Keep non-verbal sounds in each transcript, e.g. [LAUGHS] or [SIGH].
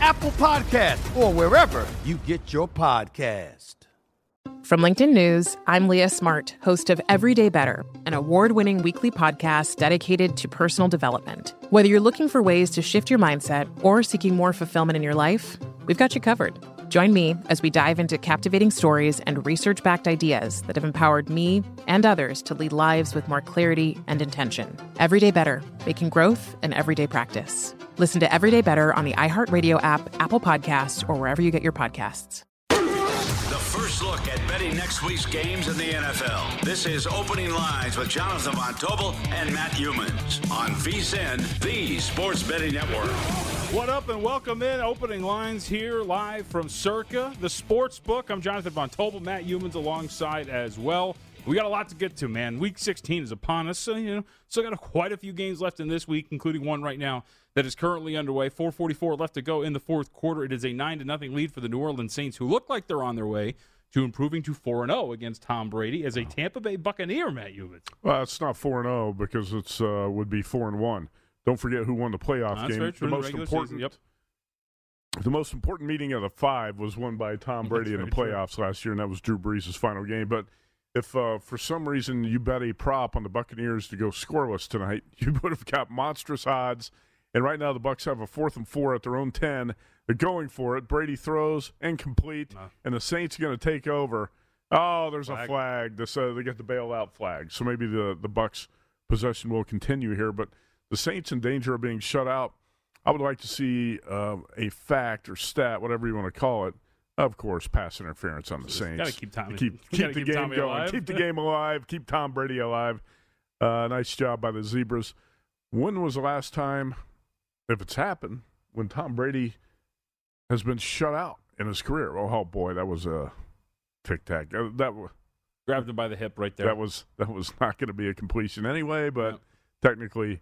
Apple Podcast, or wherever you get your podcast. From LinkedIn News, I'm Leah Smart, host of Everyday Better, an award winning weekly podcast dedicated to personal development. Whether you're looking for ways to shift your mindset or seeking more fulfillment in your life, we've got you covered. Join me as we dive into captivating stories and research backed ideas that have empowered me and others to lead lives with more clarity and intention. Everyday Better, making growth an everyday practice. Listen to Everyday Better on the iHeartRadio app, Apple Podcasts, or wherever you get your podcasts. The first look at betting next week's games in the NFL. This is Opening Lines with Jonathan Von Tobel and Matt Youmans on VSIN, the Sports Betting Network. What up and welcome in. Opening lines here live from Circa, the sports book. I'm Jonathan Von Tobel, Matt Youmans alongside as well. We got a lot to get to, man. Week 16 is upon us, so you know, still got a, quite a few games left in this week, including one right now that is currently underway. 4:44 left to go in the fourth quarter. It is a nine to nothing lead for the New Orleans Saints, who look like they're on their way to improving to 4 0 against Tom Brady as a Tampa Bay Buccaneer, Matt Youmans. Well, it's not 4 0 because it's uh, would be 4 and 1. Don't forget who won the playoff That's game. The most important season, yep. the most important meeting of the five was won by Tom [LAUGHS] Brady in the very true. playoffs last year, and that was Drew Brees' final game. But if uh, for some reason you bet a prop on the Buccaneers to go scoreless tonight, [LAUGHS] you would have got monstrous odds. And right now the Bucks have a fourth and four at their own ten. They're going for it. Brady throws incomplete, No. and the Saints are going to take over. Oh, there's Flag. a flag. This uh, they get the bailout flag, so maybe the the Bucks possession will continue here. But the Saints in danger of being shut out. I would like to see uh, a fact or stat, whatever you want to call it. Of course, pass interference on the Saints. gotta keep Tommy- keep keep the keep game Tommy going, alive. keep the game alive, keep Tom Brady alive. Uh, nice job by the Zebras. When was the last time, if it's happened, when Tom Brady has been shut out in his career? Oh, oh boy, that was a tic tac. That wa- Grabbed him by the hip right there. that was that was [LAUGHS] not going to be a completion anyway, but No. technically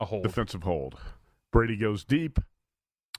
a hold. defensive hold. Brady goes deep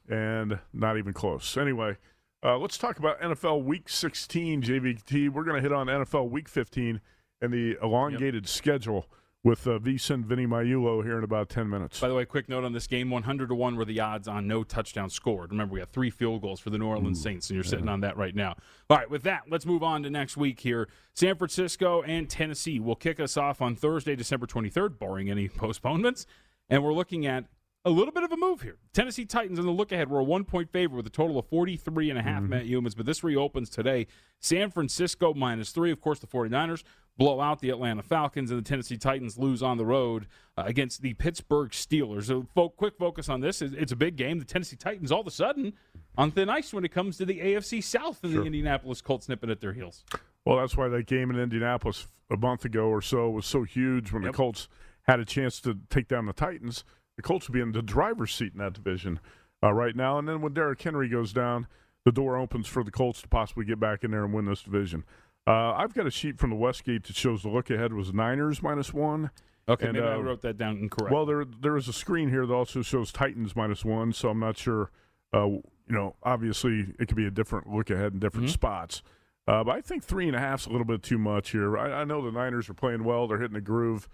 and not even close. Anyway, uh, let's talk about NFL Week 16, JVT. We're going to hit on NFL Week 15 and the elongated schedule with uh, VSIN Vinny Magliulo here in about 10 minutes. By the way, quick note on this game: 100 to one were the odds on no touchdown scored. Remember, we have three field goals for the New Orleans Saints, and you're sitting on that right now. All right, with that, let's move on to next week here. San Francisco and Tennessee will kick us off on Thursday, December 23rd, barring any [LAUGHS] postponements, and we're looking at a little bit of a move here. Tennessee Titans in the look ahead were a one point favorite with a total of 43 and a half Matt Youmans, but this reopens today. San Francisco minus three. Of course, the 49ers blow out the Atlanta Falcons, and the Tennessee Titans lose on the road uh, against the Pittsburgh Steelers. So, fo- quick focus on this. It's a big game. The Tennessee Titans, all of a sudden, on thin ice when it comes to the AFC South and the Indianapolis Colts nipping at their heels. Well, that's why that game in Indianapolis a month ago or so was so huge when Yep. the Colts had a chance to take down the Titans. The Colts would be in the driver's seat in that division uh, right now. And then when Derrick Henry goes down, the door opens for the Colts to possibly get back in there and win this division. Uh, I've got a sheet from the Westgate that shows the look ahead was Niners minus one. Okay, And, maybe I uh, wrote that down incorrect. Well, there there is a screen here that also shows Titans minus one, so I'm not sure Uh, you know, obviously it could be a different look ahead in different Mhm. spots. Uh, but I think three and a half's a little bit too much here. I, I know the Niners are playing well; they're hitting the groove.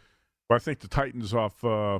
But I think the Titans off. Uh,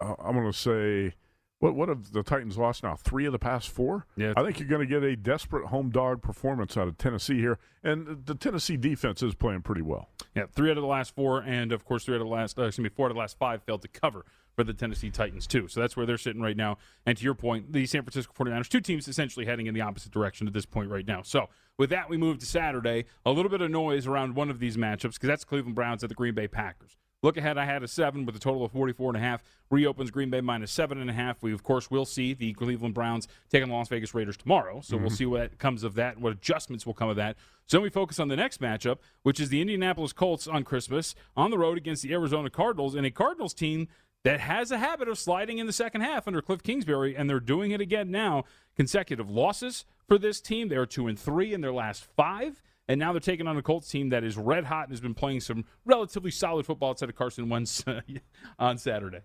uh, I'm going to say, what what have the Titans lost now? Three of the past four. Yeah. I think you're going to get a desperate home dog performance out of Tennessee here, and the Tennessee defense is playing pretty well. Yeah, three out of the last four, and of course, three out of the last, uh, excuse me, four out of the last five failed to cover for the Tennessee Titans, too. So that's where they're sitting right now. And to your point, the San Francisco 49ers, two teams essentially heading in the opposite direction at this point right now. So with that, we move to Saturday. A little bit of noise around one of these matchups because that's Cleveland Browns at the Green Bay Packers. Look ahead, I had a seven with a total of 44 and a half. Reopens Green Bay minus seven and a half. We, of course, will see the Cleveland Browns taking the Las Vegas Raiders tomorrow. So we'll mm-hmm. see what comes of that, and what adjustments will come of that. So then we focus on the next matchup, which is the Indianapolis Colts on Christmas on the road against the Arizona Cardinals, and a Cardinals team that has a habit of sliding in the second half under Cliff Kingsbury, and they're doing it again now. Consecutive losses for this team. They are two and three in their last five. And now they're taking on a Colts team that is red hot and has been playing some relatively solid football outside of Carson Wentz [LAUGHS] on Saturday.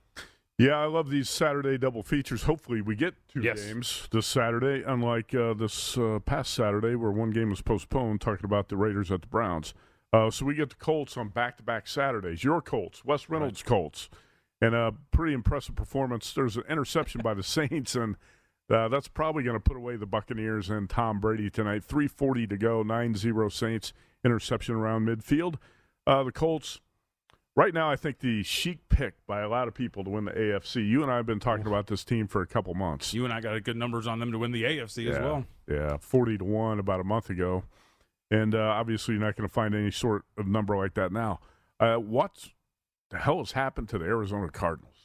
Yeah, I love these Saturday double features. Hopefully, we get two Yes. games this Saturday, unlike uh, this uh, past Saturday where one game was postponed, talking about the Raiders at the Browns. Uh, so we get the Colts on back to back Saturdays. Your Colts, Wes Reynolds' Colts. And a pretty impressive performance. There's an interception by the [LAUGHS] Saints, and uh, that's probably going to put away the Buccaneers and Tom Brady tonight. 3.40 to go, 9 0 Saints, interception around midfield. Uh, the Colts, right now, I think the chic pick by a lot of people to win the AFC. You and I have been talking about this team for a couple months. You and I got good numbers on them to win the AFC as well. Yeah, 40 to 1 about a month ago. And uh, obviously, you're not going to find any sort of number like that now. Uh, what the hell has happened to the Arizona Cardinals?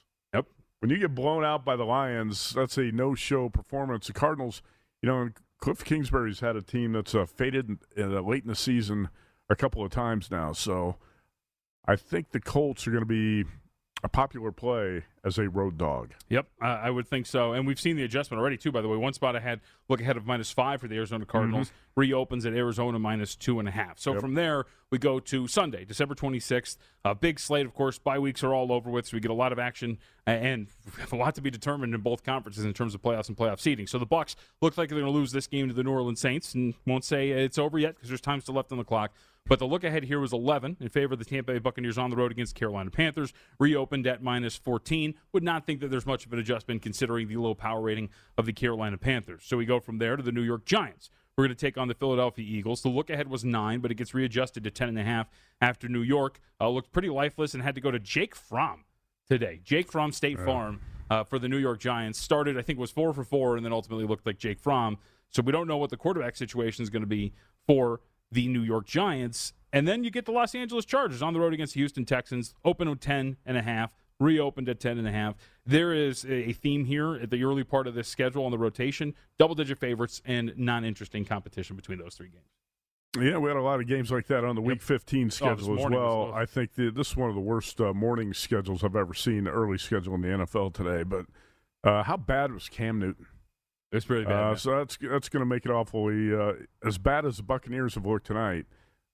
When you get blown out by the Lions, that's a no show performance. The Cardinals, you know, Cliff Kingsbury's had a team that's uh, faded uh, late in the season a couple of times now. So I think the Colts are going to be a popular play as a road dog. Yep, uh, I would think so. And we've seen the adjustment already, too, by the way. One spot I had look ahead of minus five for the Arizona Cardinals, reopens at Arizona minus two and a half. So Yep. from there, we go to Sunday, December 26th. A big slate, of course. Bye weeks are all over with, so we get a lot of action and [LAUGHS] a lot to be determined in both conferences in terms of playoffs and playoff seeding. So the Bucks look like they're going to lose this game to the New Orleans Saints, and won't say it's over yet because there's time still left on the clock. But the look ahead here was 11 in favor of the Tampa Bay Buccaneers on the road against Carolina Panthers. Reopened at minus 14. Would not think that there's much of an adjustment considering the low power rating of the Carolina Panthers. So we go from there to the New York Giants. We're going to take on the Philadelphia Eagles. The look ahead was nine, but it gets readjusted to 10.5 after New York uh, looked pretty lifeless and had to go to Jake Fromm today. Jake Fromm State Farm uh, for the New York Giants started, I think, was four for four, and then ultimately looked like Jake Fromm. So we don't know what the quarterback situation is going to be for the New York Giants. And then you get the Los Angeles Chargers on the road against the Houston Texans, open at 10 and a half, reopened at 10 and a half. There is a theme here at the early part of this schedule on the rotation, double digit favorites and non-interesting competition between those three games. Yeah, we had a lot of games like that on the Week 15 schedule as well. I think the, this is one of the worst uh, morning schedules I've ever seen, the early schedule in the NFL today. But uh, how bad was Cam Newton? It's pretty bad. Uh, so that's that's going to make it awfully uh, as bad as the Buccaneers have looked tonight.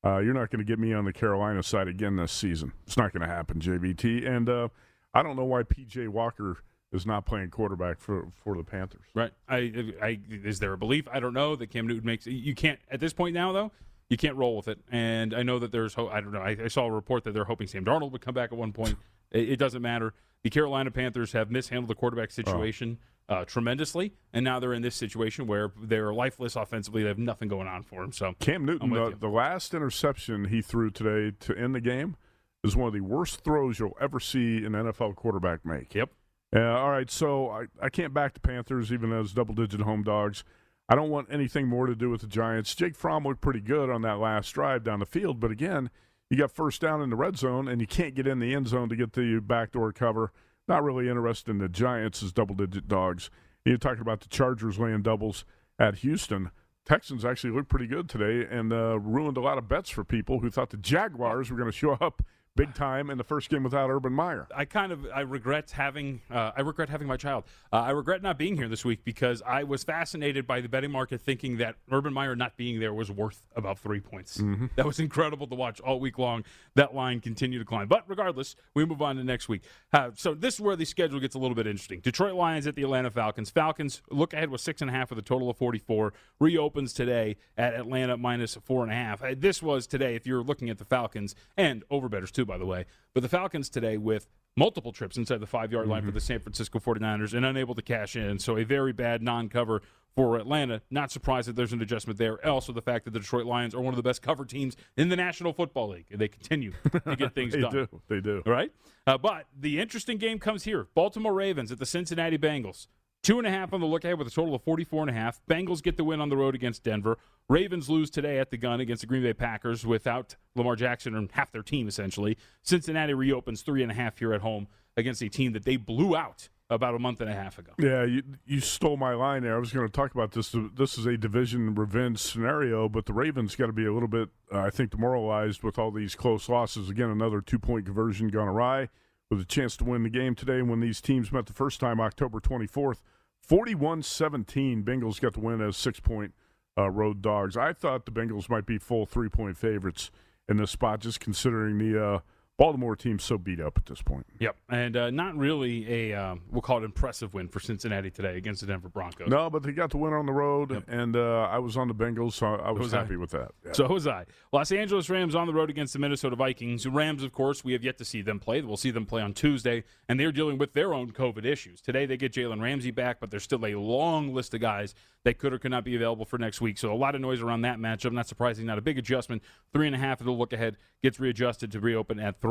Uh, you're not going to get me on the Carolina side again this season. It's not going to happen, JVT. And uh, I don't know why PJ Walker is not playing quarterback for for the Panthers. Right. I, I is there a belief? I don't know that Cam Newton makes. You can't at this point now though. You can't roll with it. And I know that there's. I don't know. I, I saw a report that they're hoping Sam Darnold would come back at one point. [LAUGHS] it, it doesn't matter. The Carolina Panthers have mishandled the quarterback situation uh, tremendously, and now they're in this situation where they're lifeless offensively. They have nothing going on for them. So Cam Newton, the, the last interception he threw today to end the game is one of the worst throws you'll ever see an NFL quarterback make. Yep. Uh, all right, so I, I can't back the Panthers even as double digit home dogs. I don't want anything more to do with the Giants. Jake Fromm looked pretty good on that last drive down the field, but again, you got first down in the red zone and you can't get in the end zone to get the backdoor cover. Not really interested in the Giants as double digit dogs. You're talking about the Chargers laying doubles at Houston. Texans actually looked pretty good today and uh, ruined a lot of bets for people who thought the Jaguars were going to show up big time in the first game without Urban Meyer. I kind of I regret having uh, I regret having my child. Uh, I regret not being here this week because I was fascinated by the betting market, thinking that Urban Meyer not being there was worth about three points. Mm-hmm. That was incredible to watch all week long. That line continued to climb. But regardless, we move on to next week. Uh, so this is where the schedule gets a little bit interesting. Detroit Lions at the Atlanta Falcons. Falcons look ahead with six and a half with a total of forty four. Reopens today at Atlanta minus four and a half. Uh, this was today if you're looking at the Falcons and overbetters too, by the way. But the Falcons today with multiple trips inside the five yard line mm-hmm. for the San Francisco 49ers and unable to cash in. So a very bad non cover for Atlanta. Not surprised that there's an adjustment there. Also, the fact that the Detroit Lions are one of the best cover teams in the National Football League. And they continue to [LAUGHS] get things they done. They do. They do. All right? Uh, but the interesting game comes here Baltimore Ravens at the Cincinnati Bengals. Two and a half on the look ahead with a total of 44 and a half. Bengals get the win on the road against Denver. Ravens lose today at the gun against the Green Bay Packers without Lamar Jackson and half their team, essentially. Cincinnati reopens three and a half here at home against a team that they blew out about a month and a half ago. Yeah, you, you stole my line there. I was going to talk about this. This is a division revenge scenario, but the Ravens got to be a little bit, uh, I think, demoralized with all these close losses. Again, another two point conversion gone awry with a chance to win the game today when these teams met the first time October 24th. 41 17, Bengals got the win as six point uh, road dogs. I thought the Bengals might be full three point favorites in this spot, just considering the. Uh, Baltimore team's so beat up at this point. Yep, and uh, not really a um, we'll call it impressive win for Cincinnati today against the Denver Broncos. No, but they got the win on the road, yep. and uh, I was on the Bengals, so I was, was happy I. with that. Yeah. So was I. Los Angeles Rams on the road against the Minnesota Vikings. Rams, of course, we have yet to see them play. We'll see them play on Tuesday, and they're dealing with their own COVID issues. Today they get Jalen Ramsey back, but there's still a long list of guys that could or could not be available for next week. So a lot of noise around that matchup. Not surprising, not a big adjustment. Three and a half of the look ahead gets readjusted to reopen at three.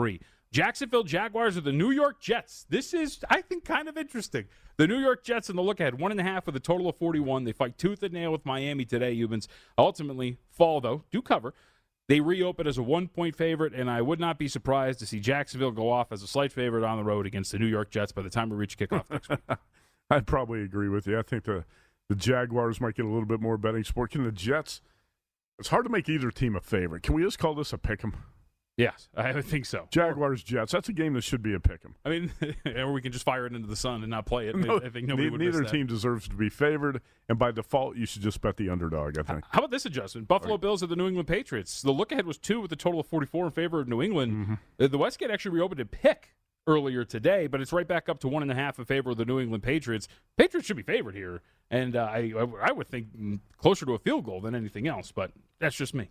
Jacksonville Jaguars are the New York Jets. This is, I think, kind of interesting. The New York Jets in the look ahead, one and a half with a total of 41. They fight tooth and nail with Miami today, Youmans. Ultimately, fall, though, do cover. They reopen as a one point favorite, and I would not be surprised to see Jacksonville go off as a slight favorite on the road against the New York Jets by the time we reach kickoff next week. [LAUGHS] I'd probably agree with you. I think the, the Jaguars might get a little bit more betting support. Can the Jets? It's hard to make either team a favorite. Can we just call this a pick 'em? Yes, [LAUGHS] I would think so. Jaguars Jets. That's a game that should be a pick 'em. I mean, [LAUGHS] or we can just fire it into the sun and not play it. [LAUGHS] No, I think nobody ne- Neither team deserves to be favored, and by default, you should just bet the underdog. I think. How about this adjustment? Buffalo right. Bills at the New England Patriots. The look ahead was two with a total of forty-four in favor of New England. Mm-hmm. The Westgate actually reopened a pick earlier today, but it's right back up to one and a half in favor of the New England Patriots. Patriots should be favored here, and uh, I I would think closer to a field goal than anything else, but that's just me.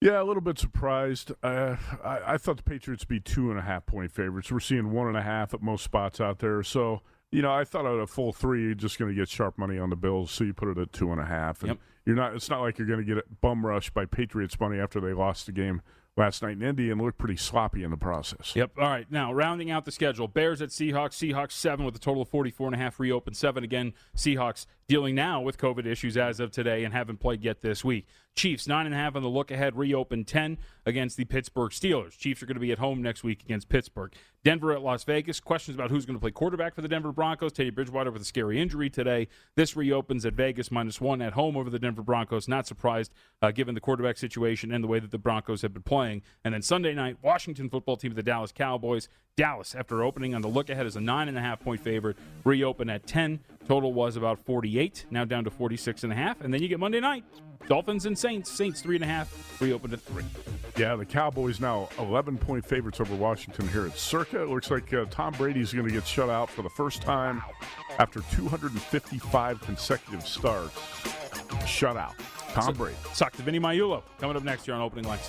Yeah, a little bit surprised. Uh, I, I, thought the Patriots be two and a half point favorites. We're seeing one and a half at most spots out there. So, you know, I thought at a full three, you're just going to get sharp money on the Bills. So you put it at two and a half. And yep. you're not. It's not like you're going to get bum rushed by Patriots money after they lost the game last night in Indy and looked pretty sloppy in the process. Yep. All right. Now, rounding out the schedule, Bears at Seahawks. Seahawks seven with a total of 44 and a half reopened. Seven again. Seahawks dealing now with COVID issues as of today and haven't played yet this week. Chiefs, nine and a half on the look ahead, reopen 10 against the Pittsburgh Steelers. Chiefs are going to be at home next week against Pittsburgh. Denver at Las Vegas. Questions about who's going to play quarterback for the Denver Broncos. Teddy Bridgewater with a scary injury today. This reopens at Vegas minus one at home over the Denver Broncos. Not surprised uh, given the quarterback situation and the way that the Broncos have been playing. And then Sunday night, Washington football team, of the Dallas Cowboys. Dallas, after opening on the look ahead, is a nine and a half point favorite. Reopen at 10. Total was about 48, now down to 46 and a half. And then you get Monday night. Dolphins and Saints. Saints three and a half. Reopened at three. Yeah, the Cowboys now 11 point favorites over Washington here at Circa. It looks like uh, Tom Brady's going to get shut out for the first time after 255 consecutive starts. Shut out. Tom so, Brady. Suck to Vinny Magliulo coming up next here on Opening Lines.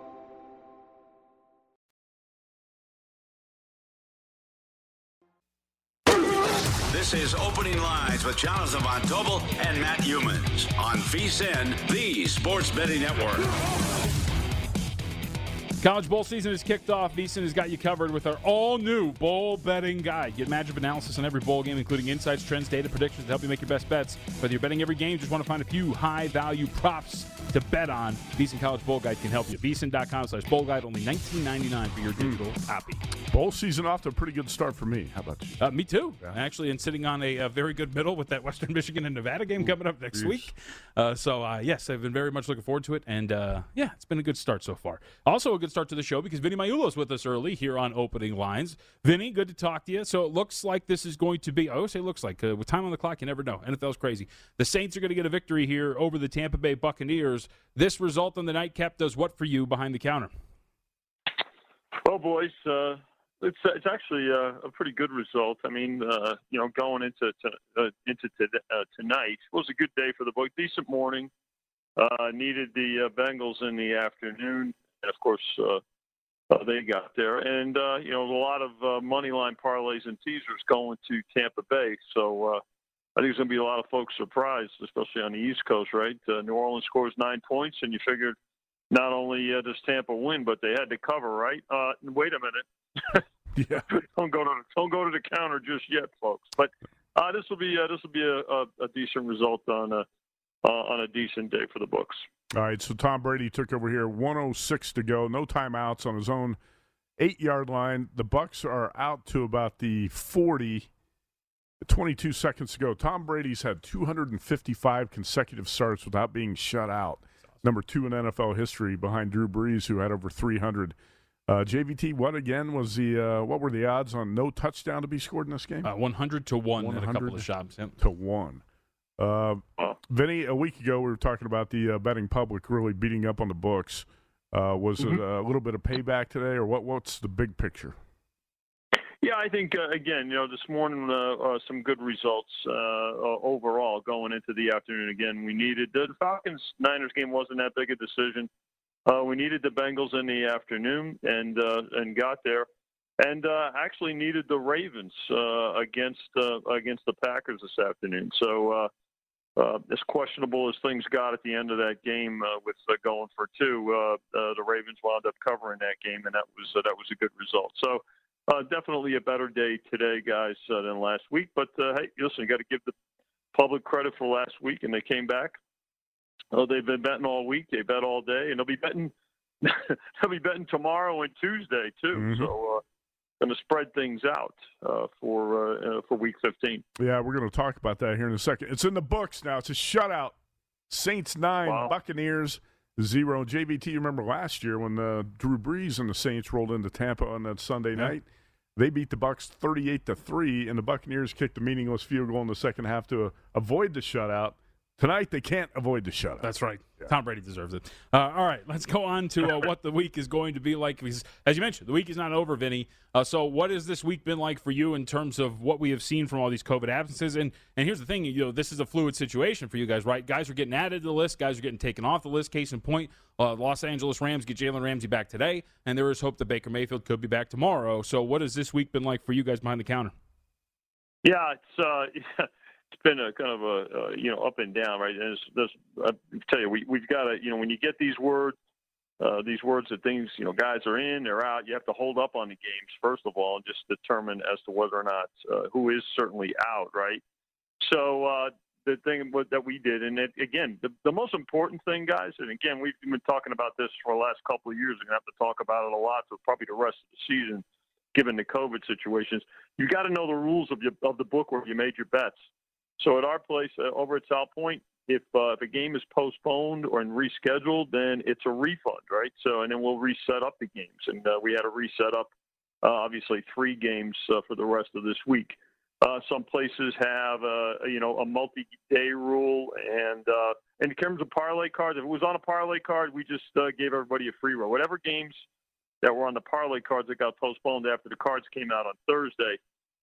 This is Opening Lines with Jonathan Von Tobel and Matt Youmans on VSIN, the Sports Betting Network. College bowl season is kicked off. VSIN has got you covered with our all new bowl betting guide. Get matchup analysis on every bowl game, including insights, trends, data, predictions to help you make your best bets. Whether you're betting every game, just want to find a few high value props to bet on, VSIN College Bowl Guide can help you. VSIN.com slash bowl guide, only $19.99 for your digital copy. Bowl season off to a pretty good start for me. How about you? Uh, me too, actually, and sitting on a, a, very good middle with that Western [LAUGHS] Michigan and Nevada game coming up next Jeez. week. Uh, so, uh, yes, I've been very much looking forward to it, and uh, yeah, it's been a good start so far. Also, a good start to the show because Vinny Magliulo's with us early here on Opening Lines. Vinny, good to talk to you. So it looks like this is going to be, I always say looks like, uh, with time on the clock, you never know. NFL's crazy. The Saints are going to get a victory here over the Tampa Bay Buccaneers. This result on the nightcap does what for you behind the counter? Well, boys, uh, it's it's actually a, a pretty good result. I mean, uh, you know, going into to, uh, into to, uh, tonight was a good day for the book. Decent morning. Uh, needed the uh, Bengals in the afternoon, and of course, uh, uh, they got there. And uh, you know, a lot of uh, money line parlays and teasers going to Tampa Bay. So uh, I think there's going to be a lot of folks surprised, especially on the East Coast. Right? Uh, New Orleans scores nine points, and you figured not only uh, does Tampa win, but they had to cover. Right? Uh, wait a minute. [LAUGHS] Yeah. [LAUGHS] don't go to don't go to the counter just yet, folks. But uh, this will be uh, this will be a, a, a decent result on a uh, on a decent day for the books. All right, so Tom Brady took over here, 106 to go, no timeouts on his own eight yard line. The Bucks are out to about the 40, 22 seconds to go. Tom Brady's had 255 consecutive starts without being shut out. Number two in NFL history, behind Drew Brees, who had over 300. Uh, JVT, what again was the uh, what were the odds on no touchdown to be scored in this game? Uh, 100 to 1 at a couple 100 of shops. Yep. to one. Uh, Vinny, a week ago we were talking about the uh, betting public really beating up on the books. Uh, was it a little bit of payback today, or what? What's the big picture? Yeah, I think uh, again, you know, this morning uh, uh, some good results uh, uh, overall going into the afternoon. Again, we needed the Falcons Niners game wasn't that big a decision. Uh, we needed the Bengals in the afternoon and uh, and got there, and uh, actually needed the Ravens uh, against uh, against the Packers this afternoon. So uh, as questionable as things got at the end of that game uh, with uh, going for two, uh, uh, the Ravens wound up covering that game, and that was uh, that was a good result. So uh, definitely a better day today, guys, uh, than last week. But uh, hey, listen, you got to give the public credit for last week, and they came back. Oh, they've been betting all week. They bet all day, and they'll be betting. [LAUGHS] they'll be betting tomorrow and Tuesday too. Mm-hmm. So. Going to spread things out uh, for uh, uh, for Week 15. Yeah, we're going to talk about that here in a second. It's in the books now. It's a shutout. Saints nine, Wow. Buccaneers zero. JVT, you remember last year when uh, Drew Brees and the Saints rolled into Tampa on that Sunday night? They beat the Bucks thirty-eight to three, and the Buccaneers kicked a meaningless field goal in the second half to uh, avoid the shutout. Tonight they can't avoid the shutout. That's right. Tom Brady deserves it. Uh, all right, let's go on to uh, what the week is going to be like. Because, as you mentioned, the week is not over, Vinny. Uh, so, what has this week been like for you in terms of what we have seen from all these COVID absences? And and here's the thing, you know, this is a fluid situation for you guys, right? Guys are getting added to the list. Guys are getting taken off the list. Case in point, uh, Los Angeles Rams get Jalen Ramsey back today, and there is hope that Baker Mayfield could be back tomorrow. So, what has this week been like for you guys behind the counter? Yeah, it's uh, [LAUGHS] it's been a kind of a uh, you know up and down, right? And this, I tell you, we we've got to you know when you get these words, uh, these words that things you know guys are in, they're out. You have to hold up on the games first of all, and just determine as to whether or not uh, who is certainly out, right? So uh, the thing that we did, and it, again, the, the most important thing, guys, and again, we've been talking about this for the last couple of years. We're gonna have to talk about it a lot for probably the rest of the season, given the COVID situations. You got to know the rules of your of the book where you made your bets. So at our place uh, over at South Point, if uh, if a game is postponed or rescheduled, then it's a refund, right? So and then we'll reset up the games, and uh, we had to reset up uh, obviously three games uh, for the rest of this week. Uh, some places have you know a multi-day rule, and in terms of parlay cards, if it was on a parlay card, we just gave everybody a free roll. Whatever games that were on the parlay cards that got postponed after the cards came out on Thursday,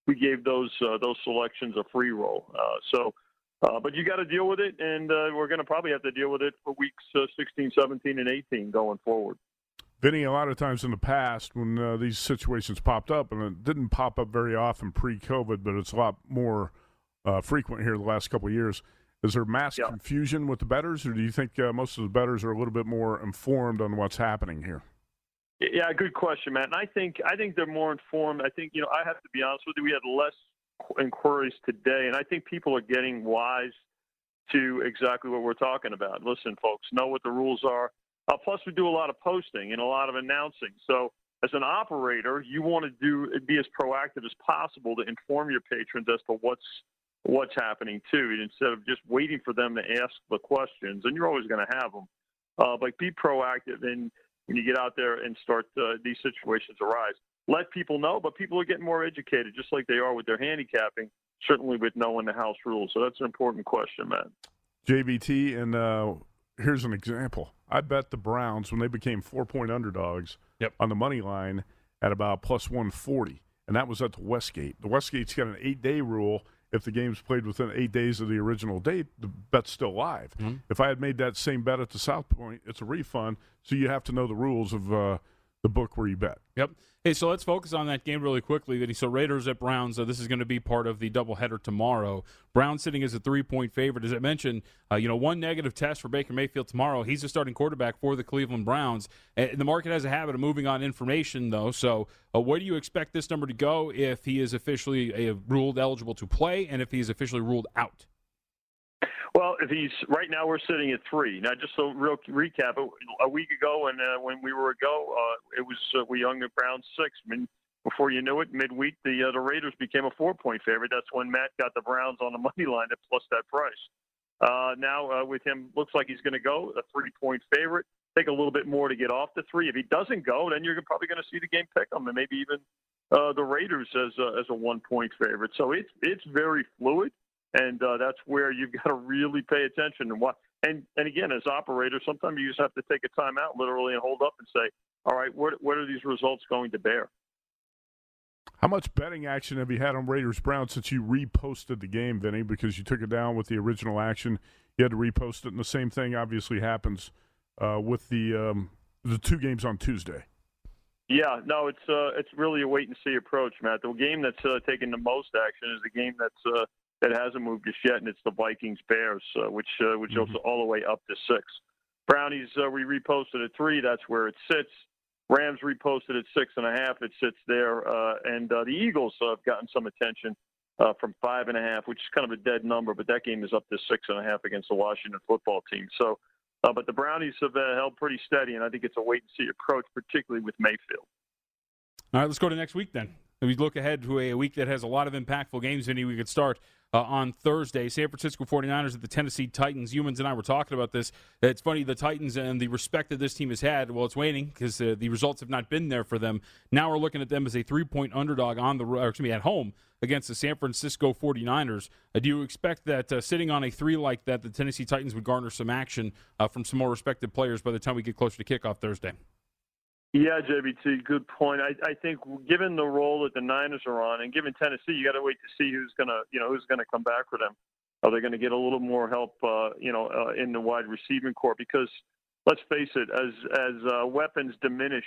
we gave those uh, those selections a free roll. Uh, so, uh, but you got to deal with it, and uh, we're going to probably have to deal with it for weeks uh, 16, 17, and 18 going forward. Vinny, a lot of times in the past when uh, these situations popped up, and it didn't pop up very often pre-COVID, but it's a lot more uh, frequent here the last couple of years. Is there mass Yeah. confusion with the betters, or do you think uh, most of the betters are a little bit more informed on what's happening here? Yeah, good question, Matt. And I think I think they're more informed. I think you know I have to be honest with you. We had less inquiries today, and I think people are getting wise to exactly what we're talking about. Listen, folks, know what the rules are. Uh, plus, we do a lot of posting and a lot of announcing. So, as an operator, you want to do be as proactive as possible to inform your patrons as to what's what's happening too, instead of just waiting for them to ask the questions. And you're always going to have them, uh, but be proactive and when you get out there and start uh, these situations arise. Let people know, but people are getting more educated, just like they are with their handicapping, certainly with knowing the house rules. So that's an important question, Matt. JVT, and uh, here's an example. I bet the Browns when they became four point underdogs Yep. on the money line at about plus 140, and that was at the Westgate. The Westgate's got an eight day rule. If the game's played within eight days of the original date, the bet's still live. If I had made that same bet at the South Point, it's a refund. So you have to know the rules of uh, the book where you bet. Yep. Hey, so let's focus on that game really quickly. That so Raiders at Browns. Uh, this is going to be part of the doubleheader tomorrow. Browns sitting as a three-point favorite. As I mentioned, uh, you know, one negative test for Baker Mayfield tomorrow. He's the starting quarterback for the Cleveland Browns. And the market has a habit of moving on information, though. So, uh, where do you expect this number to go if he is officially uh, ruled eligible to play, and if he is officially ruled out? Well, if he's right now, we're sitting at three. Now, just a real recap: a- week ago, and uh, when we were ago, uh, it was uh, we hung the Browns six. I mean, before you knew it, midweek the uh, the Raiders became a four point favorite. That's when Matt got the Browns on the [LAUGHS] money line at plus that price. Uh, now uh, with him, looks like he's going to go a three point favorite. Take a little bit more to get off the three. If he doesn't go, then you're probably going to see the game pick 'em and maybe even uh, the Raiders as a, as a one point favorite. So it's it's very fluid, and uh, that's where you've [LAUGHS] got to really pay attention and what. And and again, as operators, sometimes you just have to take a time out, literally, and hold up and say, all right, what what are these results going to bear? How much betting action have you had on Raiders Browns since you reposted the game, Vinny? Because you took it down with the original action, you had to repost it, and the same thing obviously happens uh, with the um, the two games on Tuesday. Yeah, no, it's uh, it's really a wait and see approach, Matt. The game that's uh, taking the most action is the game that's uh, that hasn't moved just yet, and it's the Vikings Bears, uh, which uh, which mm-hmm. goes all the way up to six. Brownies uh, we reposted at three. That's where it sits. Rams reposted at six and a half. It sits there, uh, and uh, the Eagles have gotten some attention uh, from five and a half, which is kind of a dead number, but that game is up to six and a half against the Washington football team. So uh, but the Brownies have uh, held pretty steady, and I think it's a wait and see approach, particularly with Mayfield. All right, let's go to next week then. We look ahead to a week that has a lot of impactful games, Vinny. We could start uh, on Thursday. San Francisco 49ers at the Tennessee Titans. Youmans and I were talking about this. It's funny, the Titans and the respect that this team has had, well, it's waning because uh, the results have not been there for them. Now we're looking at them as a three point underdog on the excuse me, at home against the San Francisco 49ers. Uh, do you expect that uh, sitting on a three like that, the Tennessee Titans would garner some action uh, from some more respected players by the time we get closer to kickoff Thursday? Yeah, JVT, good point. I, I think given the role that the Niners are on, and given Tennessee, you got to wait to see who's gonna, you know, who's gonna come back for them. Are they going to get a little more help, uh, you know, uh, in the wide receiving corps? Because let's face it, as as uh, weapons diminish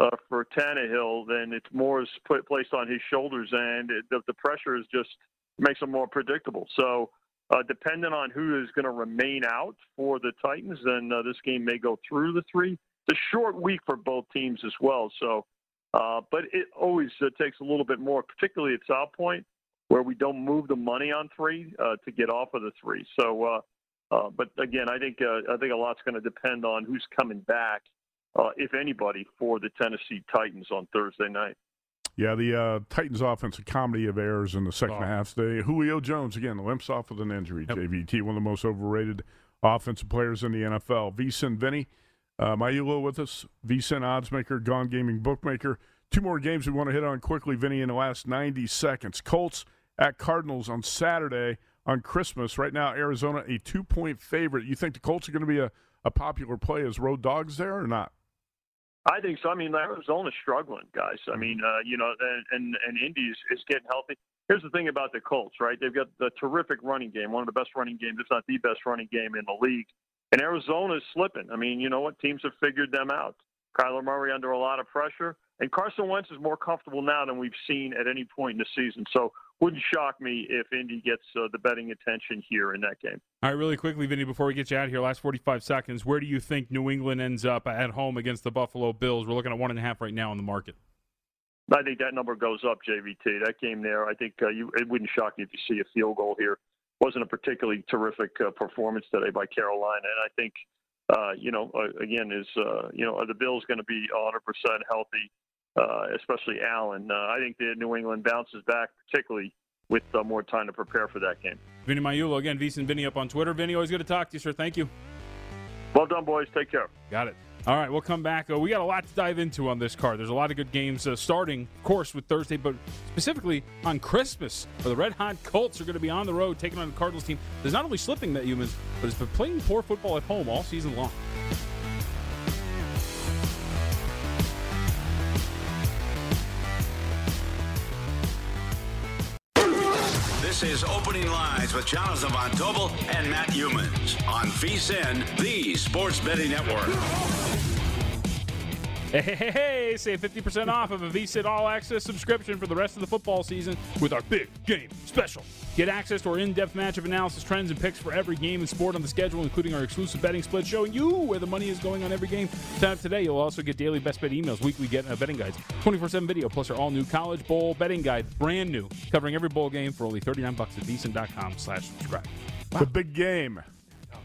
uh, for Tannehill, then it's more is put, placed on his shoulders, and it, the, the pressure is just makes him more predictable. So, uh, depending on who is going to remain out for the Titans, then uh, this game may go through the three it's a short week for both teams as well. So, uh, but it always uh, takes a little bit more, particularly at South Point, where we don't move the money on three uh, to get off of the three. So, uh, uh, but again, I think uh, I think a lot's going to depend on who's coming back, if anybody, for the Tennessee Titans on Thursday night. Yeah, the Titans' offensive comedy of errors in the second oh. half. They Julio Jones again limps off with an injury. Yep. JVT, one of the most overrated offensive players in the NFL. VSIN Vinny uh, Magliulo with us, VSIN oddsmaker, Gaughan Gaming bookmaker. Two more games we want to hit on quickly, Vinny, in the last 90 seconds. Colts at Cardinals on Saturday on Christmas. Right now, Arizona a two point favorite. You think the Colts are going to be a, a popular play as road dogs there or not? I think so. I mean, Arizona's struggling, guys. I mean, uh, you know, and and, and Indy is, is getting healthy. Here's the thing about the Colts, right? They've got the terrific running game, one of the best running games, if not the best running game in the league. And Arizona is slipping. I mean, you know what? Teams have figured them out. Kyler Murray under a lot of pressure. And Carson Wentz is more comfortable now than we've seen at any point in the season. So wouldn't shock me if Indy gets uh, the betting attention here in that game. All right, really quickly, Vinny, before we get you out of here, last 45 seconds, where do you think New England ends up at home against the Buffalo Bills? We're looking at one and a half right now in the market. I think that number goes up, JVT. That game there, I think uh, you, it wouldn't shock me if you see a field goal here wasn't a particularly terrific uh, performance today by Carolina, and I think uh, you know uh, again is uh, you know are the Bills going to be 100 percent healthy, uh, especially Allen. Uh, I think the New England bounces back, particularly with more time to prepare for that game. Vinny Magliulo again, VSIN Vinny up on Twitter. Vinny, always good to talk to you, sir. Thank you. Well done, boys. Take care. Got it. All right, we'll come back. Uh, we got a lot to dive into on this card. There's a lot of good games uh, starting, of course, with Thursday, but specifically on Christmas, where the Red Hot Colts are going to be on the road taking on the Cardinals team. There's not only slipping that Youmans, but it's been playing poor football at home all season long. This is Opening Lines with Jonathan Von Tobel and Matt Youmans on VSIN, the Sports Betting Network. Hey, hey, hey, save 50% off of a VSIN All Access subscription for the rest of the football season with our big game special. Get access to our in-depth matchup analysis, trends, and picks for every game and sport on the schedule, including our exclusive betting split showing you where the money is going on every game. Up today. You'll also get daily best bet emails, weekly get uh, betting guides, 24/7 video, plus our all-new college bowl betting guide, brand new, covering every bowl game for only 39 bucks at slash subscribe. Wow. The big game.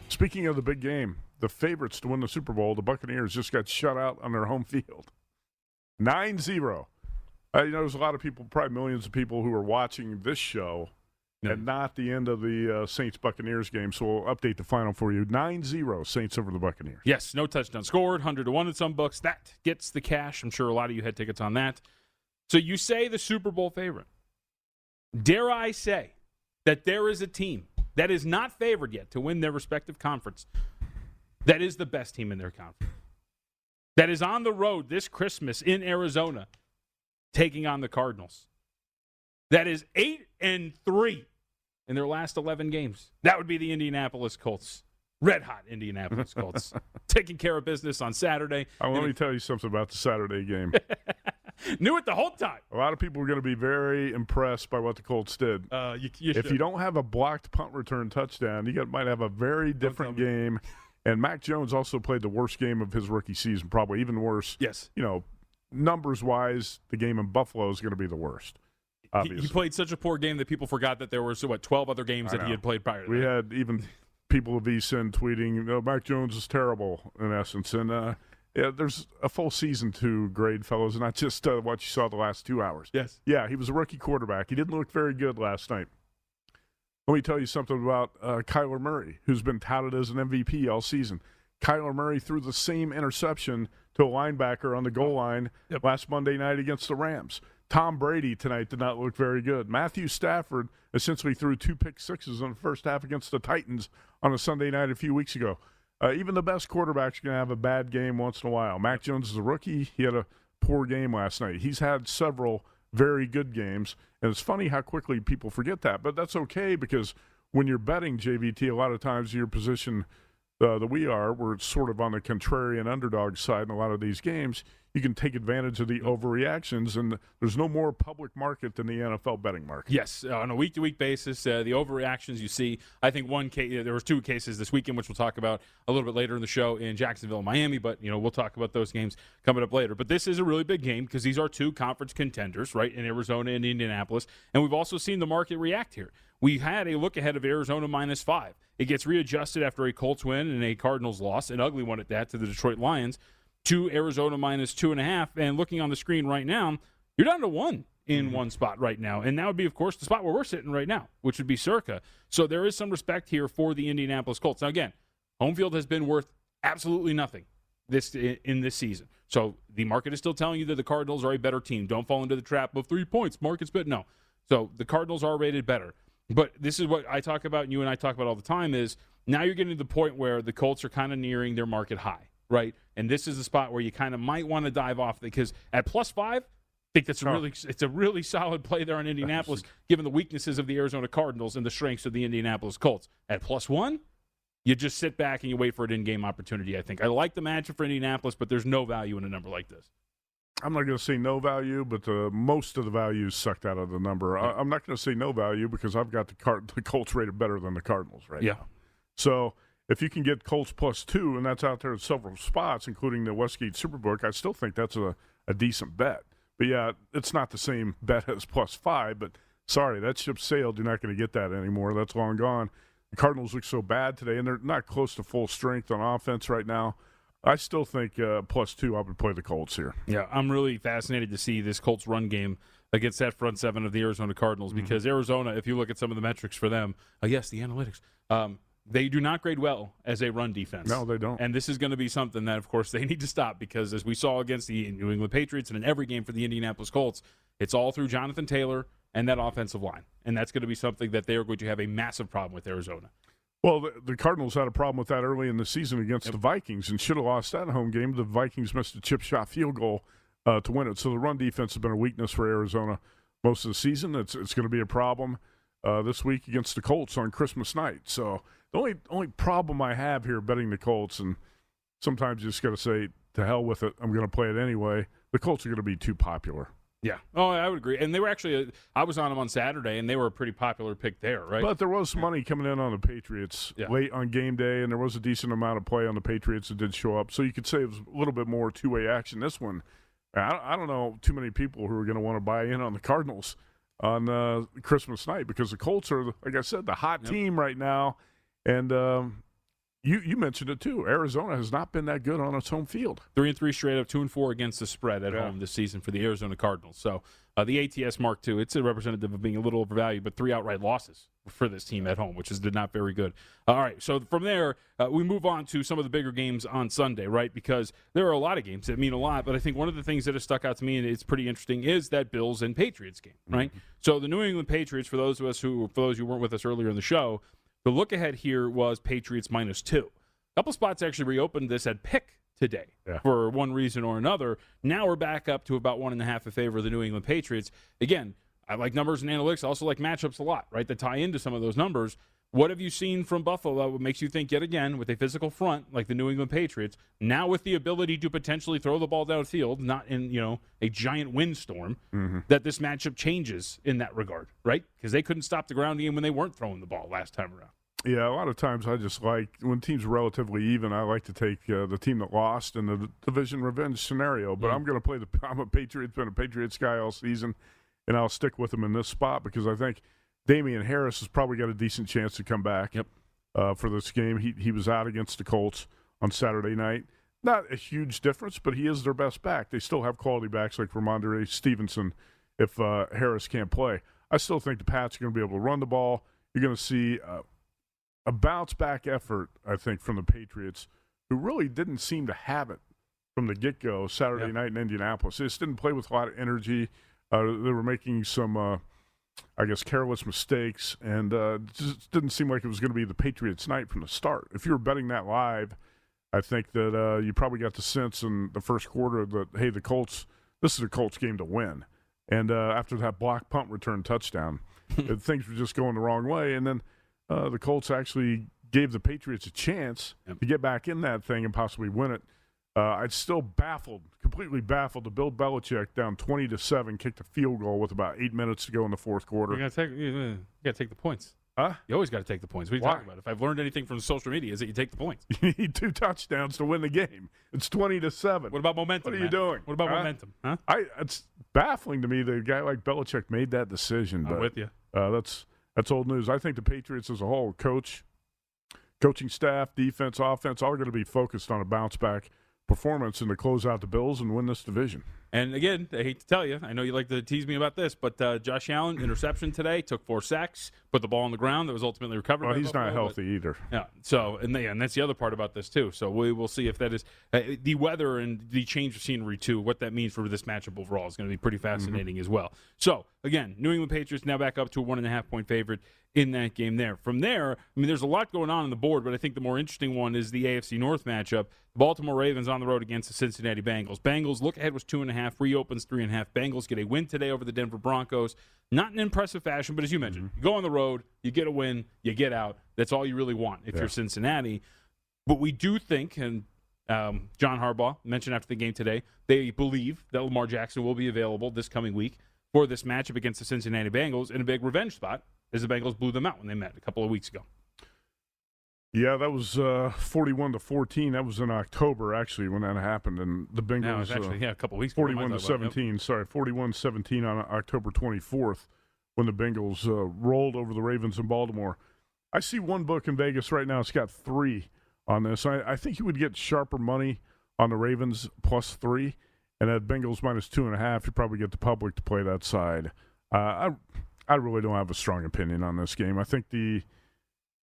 Speaking of the big game, the favorites to win the Super Bowl, the Buccaneers just got shut out on their home [LAUGHS] field. 9 0. Uh, you know, there's a lot of people, probably millions of people, who are watching this show no. and not the end of the uh, Saints Buccaneers game. So we'll update the final for you 9 0 Saints over the Buccaneers. Yes, no touchdown scored, 100 to 1 in some books. That gets the cash. I'm sure a lot of you had tickets on that. So you say the Super Bowl favorite. Dare I say that there is a team that is not favored yet to win their respective conference that is the best team in their conference. That is on the road this Christmas in Arizona taking on the Cardinals. That is 8 and 3 in their last 11 games. That would be the Indianapolis Colts. red hot Indianapolis Colts, [LAUGHS] taking care of business on Saturday. Uh, let me tell you something about the Saturday game. [LAUGHS] Knew it the whole time. A lot of people are going to be very impressed by what the Colts did. Uh, you, you if should. you don't have a blocked punt return touchdown, you got, might have a very different game. And Mac Jones also played the worst game of his rookie season, probably even worse. Yes. You know, numbers wise, the game in Buffalo is going to be the worst. He, he played such a poor game that people forgot that there were so what twelve other games that he had played prior. to We that. had even people of VSIN tweeting, "No, Mac Jones is terrible," in essence. And uh, yeah, there's a full season to grade, fellows, and not just uh, what you saw the last two hours. Yes. Yeah, he was a rookie quarterback. He didn't look very good last night. Let me tell you something about uh, Kyler Murray, who's been touted as an MVP all season. Kyler Murray threw the same interception to a linebacker on the goal line last Monday night against the Rams. Tom Brady tonight did not look very good. Matthew Stafford essentially threw two pick sixes in the first half against the Titans on a Sunday night a few weeks ago. Uh, even the best quarterback's are going to have a bad game once in a while. Mac Jones is a rookie. He had a poor game last night. He's had several very good games, and it's funny how quickly people forget that. But that's okay because when you're betting JVT, a lot of times your position uh, that we are, we're sort of on the contrarian underdog side in a lot of these games. You can take advantage of the overreactions, and there's no more public market than the NFL betting market. Yes, uh, on a week to week basis, uh, the overreactions you see. I think one case, there was two cases this weekend, which we'll talk about a little bit later in the show in Jacksonville, Miami. But you know, we'll talk about those games coming up later. But this is a really big game because these are two conference contenders, right, in Arizona and Indianapolis, and we've also seen the market react here. We had a look ahead of Arizona minus five. It gets readjusted after a Colts win and a Cardinals loss, an ugly one at that, to the Detroit Lions. To Arizona minus two and a half, and looking on the screen right now, you're down to one in mm-hmm. one spot right now. And that would be, of course, the spot where we're sitting right now, which would be Circa. So there is some respect here for the Indianapolis Colts. Now, again, home field has been worth absolutely nothing this in this season. So the market is still telling you that the Cardinals are a better team. Don't fall into the trap of three points. Market's but No. So the Cardinals are rated better. But this is what I talk about, and you and I talk about all the time, is now you're getting to the point where the Colts are kind of nearing their market high, right? And this is the spot where you kind of might want to dive off because at plus five, I think that's a really it's a really solid play there on Indianapolis, given the weaknesses of the Arizona Cardinals and the strengths of the Indianapolis Colts. At plus one, you just sit back and you wait for an in-game opportunity. I think I like the matchup for Indianapolis, but there's no value in a number like this. I'm not going to say no value, but uh, most of the value is sucked out of the number. I, I'm not going to say no value because I've got the, Card- the Colts rated better than the Cardinals right Yeah. now. So if you can get Colts plus two, and that's out there at several spots, including the Westgate Superbook, I still think that's a, a decent bet. But yeah, it's not the same [LAUGHS] bet as plus five, but sorry, that ship sailed. You're not going to get that anymore. That's long gone. The Cardinals look so bad today, and they're not close to full strength on offense right now. I still think uh, plus two, I would play the Colts here. Yeah, I'm really fascinated to see this Colts run game against that front seven of the Arizona Cardinals Mm-hmm. because Arizona, if you look at some of the metrics for them, uh, yes, the analytics, um, they do not grade well as a run defense. No, they don't. And this is going to be something that, of course, [LAUGHS] they need to stop because, as we saw against the New England Patriots and in every game for the Indianapolis Colts, it's all through Jonathan Taylor and that offensive line. And that's going to be something that they are going to have a massive problem with Arizona. Well, the, the Cardinals had a problem with that early in the season against the Vikings and should have lost that home game. The Vikings missed a chip shot field goal uh, to win it. So the run defense has been a weakness for Arizona most of the season. It's it's going to be a problem uh, this week against the Colts on Christmas night. So the only only problem I have here betting the Colts, and sometimes you just got to say to hell with it. I'm going to play it anyway. The Colts are going to be too popular. Yeah. Oh, I would agree. And they were actually, uh, I was on them on Saturday, and they were a pretty popular pick there, right? But there was money coming in on the Patriots Yeah. late on game day, and there was a decent amount of play on the Patriots that did show up. So you could say it was a little bit more two way action. This one, I, I don't know too many people who are going to want to buy in on the Cardinals on uh, Christmas night because the Colts are, like I said, the hot team right now. And um, you you mentioned it too. Arizona has not been that good on its home field. three and three straight up, two and four against the spread at Yeah. home this season for the Arizona Cardinals. So uh, the ATS Mark II, it's a representative of being a little overvalued, but three outright losses for this team at home, which is not very good. All right, so from there uh, we move on to some of the bigger games on Sunday, right? Because there are a lot of games that mean a lot, but I think one of the things that has stuck out to me and it's pretty interesting is that Bills and Patriots game, right? So the New England Patriots, for those of us who, for those who weren't with us earlier in the show, the look ahead here was Patriots minus two. A couple spots actually reopened this at pick today Yeah. for one reason or another. Now we're back up to about one and a half in favor of the New England Patriots. Again, I like numbers and analytics. I also like matchups a lot, right? That tie into some of those numbers. What have you seen from Buffalo? that makes you think yet again with a physical front like the New England Patriots, now with the ability to potentially throw the ball downfield, not in you know a giant windstorm, Mm-hmm. that this matchup changes in that regard, right? Because they couldn't stop the ground game when they weren't throwing the ball last time around. Yeah, a lot of times I just like when teams are relatively even. I like to take uh, the team that lost in the division revenge scenario. But Mhm. I'm going to play the. [LAUGHS] I'm a Patriots, been a Patriots guy all season, and I'll stick with them in this spot because I think Damien Harris has probably got a decent chance to come back. Yep. Uh, for this game, he he was out against the Colts on Saturday night. Not a huge difference, but he is their best back. They still have quality backs like Rhamondre Stevenson. If uh, Harris can't play, I still think the Pats are going to be able to run the ball. You're going to see. Uh, a bounce back effort, I think, from the Patriots, who really didn't seem to have it from the get go Saturday Yep. night in Indianapolis. They just didn't play with a lot of energy. Uh, they were making some, uh, I guess, careless mistakes, and uh, it just didn't seem like it was going to be the Patriots' night from the start. If you were betting that live, I think that uh, you probably got the sense in the first quarter that hey, the Colts, this is a Colts game to win. And uh, after that block punt return touchdown, [LAUGHS] things were just going the wrong way. And then uh, the Colts actually gave the Patriots a chance Yep. to get back in that thing and possibly win it. Uh, I'd still baffled, completely baffled. To Bill Belichick down twenty to seven, kicked a field goal with about eight minutes to go in the fourth You quarter. gotta take, you, gotta take the points. Huh? You always got to take the points. What are you Why? talking about? If I've learned anything from social media, is that you take the points. [LAUGHS] You need two touchdowns to win the game. It's twenty to seven. What about momentum? What are you doing? What about Huh? momentum? Huh? I it's baffling to me that a guy like Belichick made that decision. I'm but with you. Uh, that's that's old news. I think the Patriots as a whole, coach, coaching staff, defense, offense, all going to be focused on a bounce back performance and to close out the Bills and win this division. And again, I hate to tell you, I know you like to tease me about this, but uh, Josh Allen interception today took four sacks, put the ball on the ground that was ultimately recovered. Well, he's not Buffalo, healthy either. yeah. So, and, they, and that's the other part about this too. So we will see if that is uh, the weather and the change of scenery too. What that means for this matchup overall is going to be pretty fascinating as well. So again, New England Patriots now back up to a one and a half point favorite in that game. There, from there, I mean, there's a lot going on on the board, but I think the more interesting one is the AFC North matchup. The Baltimore Ravens on the road against the Cincinnati Bengals. Bengals look ahead was two and a half, reopens three and a half. Bengals get a win today over the Denver Broncos. Not in impressive fashion, but as you mentioned, you go on the road, you get a win, you get out. That's all you really want if Yeah. you're Cincinnati. But we do think, and um, John Harbaugh mentioned after the game today, they believe that Lamar Jackson will be available this coming week for this matchup against the Cincinnati Bengals in a big revenge spot, as the Bengals blew them out when they met a couple of weeks ago. Yeah, that was uh, 41 to 14. That was in October, actually, when that happened. And the Bengals. Now it's actually uh, yeah a couple of weeks. ago. What am I 41 to about? 17. Sorry, 41 17 on October 24th when the Bengals uh, rolled over the Ravens in Baltimore. I see one book in Vegas right now. It's got three on this. I, I think you would get sharper money on the Ravens plus three, and at Bengals minus two and a half, you probably get the public to play that side. Uh, I I really don't have a strong opinion on this game. I think the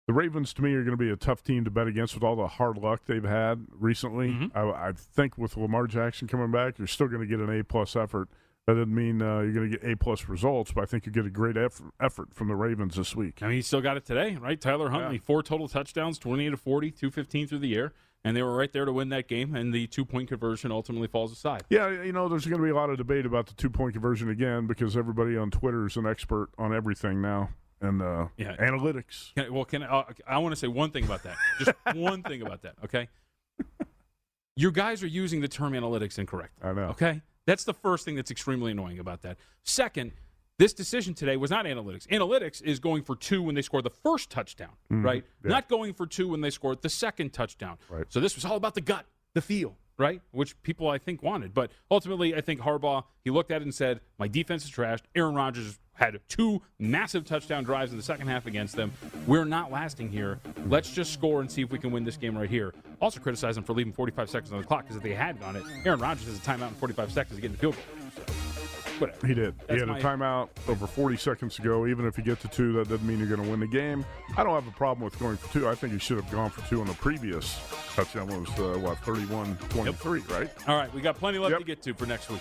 the Ravens to me are going to be a tough team to bet against with all the hard luck they've had recently. Mhm. I, I think with Lamar Jackson coming back, you're still going to get an A plus effort. That doesn't mean uh, you're going to get A plus results, but I think you get a great effort, effort from the Ravens this week. I mean, he still got it today, right? Tyler Huntley, four total touchdowns, 28 to 40, 215 through the air, and they were right there to win that game, and the two point conversion ultimately falls aside. Yeah, you know, there's going to be a lot of debate about the two point conversion again because everybody on Twitter is an expert on everything now and uh, Yeah. analytics. Can well, can I, uh, I want to say one thing about that. Just [LAUGHS] one thing about that, okay? Your guys are using the term analytics incorrect. I know. Okay? That's the first thing that's extremely annoying about that. Second, this decision today was not analytics. Analytics is going for two when they score the first touchdown, right? Mm-hmm. yeah. Not going for two when they scored the second touchdown. Right. So this was all about the gut, the feel, right? Which people I think wanted. But ultimately, I think Harbaugh, he looked at it and said, My defense is trashed. Aaron Rodgers had two massive touchdown drives in the second half against them. We're not lasting here. Let's just score and see if we can win this game right here. Also criticize them for leaving 45 seconds on the clock because if they had done it, Aaron Rodgers has a timeout in 45 seconds to get in the field goal. Whatever. He did. That's he had my- a timeout over 40 seconds to go. Even if you get to two, that doesn't mean you're going to win the game. I don't have a problem with going for two. I think he should have gone for two on the previous touchdown. It was, uh, what, 31 23, right? All right, we got plenty left Yep. to get to for next week.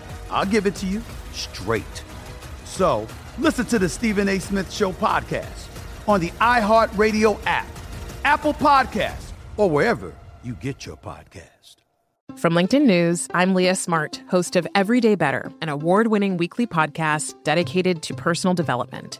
I'll give it to you straight. So listen to the Stephen A. Smith Show podcast on the iHeartRadio app, Apple Podcasts, or wherever you get your podcast. From LinkedIn News, I'm Leah Smart, host of Everyday Better, an award winning weekly podcast dedicated to personal development.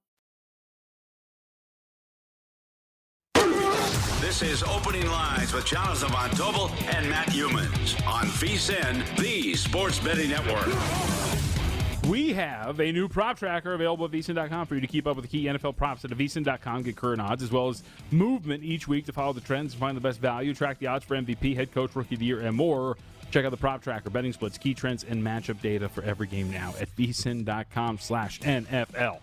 This is Opening Lines with Jonathan Von Tobel and Matt Youmans on VSIN, the Sports Betting Network. We have a new prop tracker available at vsin.com for you to keep up with the key NFL props at vsin.com, get current odds, as well as movement each week to follow the trends and find the best value, track the odds for MVP, head coach, rookie of the year, and more. Check out the prop tracker, betting splits, key trends, and matchup data for every game now at vsin.com slash NFL.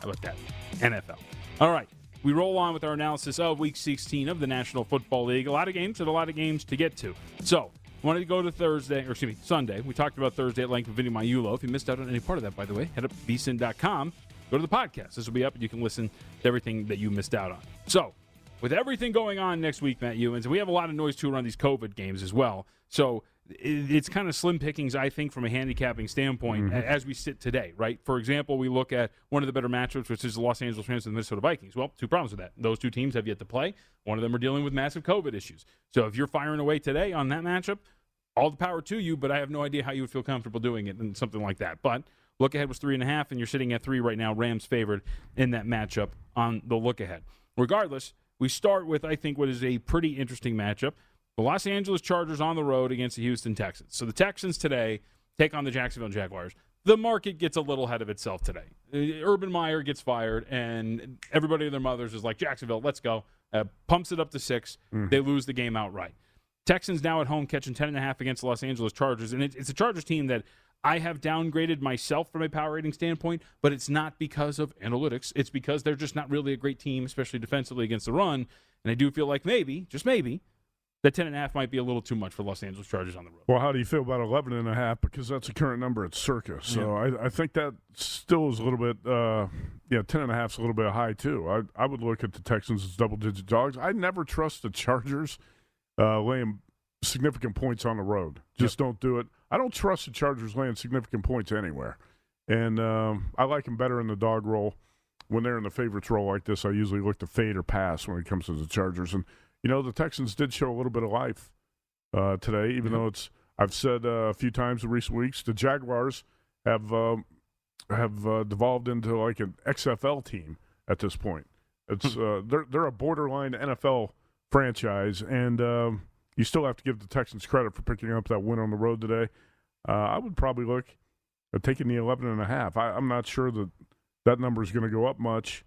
How about that? NFL. All right. We roll on with our analysis of Week 16 of the National Football League. A lot of games and a lot of games to get to. So, wanted to go to Thursday, or excuse me, Sunday. We talked about Thursday at length with Vinny Magliulo. If you missed out on any part of that, by the way, head up to vsin.com, go to the podcast. This will be up, and you can listen to everything that you missed out on. So, with everything going on next week, Matt Youmans, and we have a lot of noise too around these COVID games as well. So it's kind of slim pickings, I think, from a handicapping standpoint Mm-hmm. as we sit today, right? For example, we look at one of the better matchups, which is the Los Angeles Rams and the Minnesota Vikings. Well, two problems with that. Those two teams have yet to play. One of them are dealing with massive COVID issues. So if you're firing away today on that matchup, all the power to you, but I have no idea how you would feel comfortable doing it and something like that. But look ahead was three and a half, and you're sitting at three right now. Rams favored in that matchup on the look ahead. Regardless, we start with I think what is a pretty interesting matchup. The Los Angeles Chargers on the road against the Houston Texans. So the Texans today take on the Jacksonville Jaguars. The market gets a little ahead of itself today. Uh, Urban Meyer gets fired, and everybody and their mothers is like, Jacksonville, let's go. Uh, pumps it up to 6 They lose the game outright. Texans now at home catching 10.5 against the Los Angeles Chargers. And it, it's a Chargers team that I have downgraded myself from a power rating standpoint, but it's not because of analytics. It's because they're just not really a great team, especially defensively against the run. And I do feel like maybe, just maybe, that 10 and a half might be a little too much for Los Angeles Chargers on the road. Well, how do you feel about 11 and a half? Because that's the current number at Circa. So I, I think that still is a little bit, uh, yeah, 10 and a half is a little bit high too. I, I would look at the Texans as double digit dogs. I never trust the Chargers uh, laying significant points on the road. Just don't do it. I don't trust the Chargers laying significant points anywhere. And um, I like them better in the dog roll. When they're in the favorites role like this, I usually look to fade or pass when it comes to the Chargers. And you know, the Texans did show a little bit of life uh, today, even though it's. I've said uh, a few times in recent weeks, the Jaguars have um, have uh, devolved into like an XFL team at this point. It's uh, they're they're a borderline NFL franchise, and um, you still have to give the Texans credit for picking up that win on the road today. Uh, I would probably look at taking the 11 and a half. I, I'm not sure that that number is going to go up much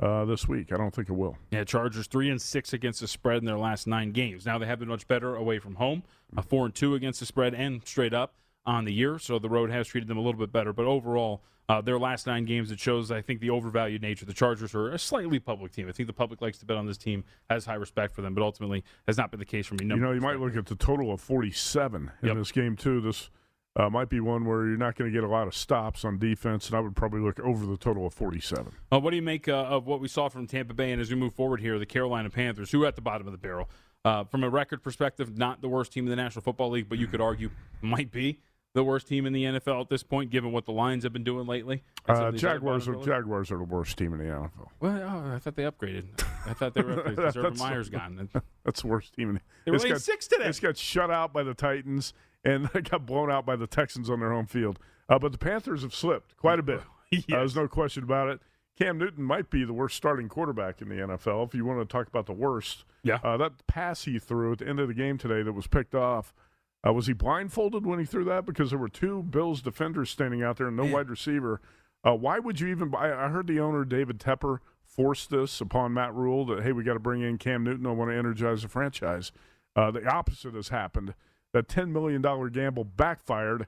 uh, this week. I don't think it will. Yeah, Chargers three and six against the spread in their last nine games. Now they have been much better away from home, a four and two against the spread and straight up on the year. So the road has treated them a little bit better. But overall, uh, their last nine games, it shows I think the overvalued nature. The Chargers are a slightly public team. I think the public likes to bet on this team, has high respect for them, but ultimately has not been the case for me. You know, you might look at the total of 47 in Yep. this game too. This uh, might be one where you're not going to get a lot of stops on defense, and I would probably look over the total of 47. Uh, what do you make uh, of what we saw from Tampa Bay? And as we move forward here, the Carolina Panthers, who are at the bottom of the barrel. Uh, from a record perspective, not the worst team in the National Football League, but you could argue might be the worst team in the NFL at this point, given what the Lions have been doing lately. Uh, of these other Jaguars are Jaguars are the worst team in the NFL. Well, oh, I thought they upgraded. I thought they were upgraded. because [LAUGHS] Urban That's- Meyer's gone. [LAUGHS] That's the worst team. In, They were got- six today. It's got shut out by the Titans and [LAUGHS] they got blown out by the Texans on their home field. Uh, but the Panthers have slipped quite a bit. [LAUGHS] Uh, there's no question about it. Cam Newton might be the worst starting quarterback in the NFL. If you want to talk about the worst, yeah, uh, that pass he threw at the end of the game today that was picked off. Uh, was he blindfolded when he threw that? Because there were two Bills defenders standing out there and no wide receiver. Uh, why would you even? I, I heard the owner David Tepper force this upon Matt Rhule that hey, we got to bring in Cam Newton. I want to energize the franchise. Uh, the opposite has happened. That ten million dollar gamble backfired.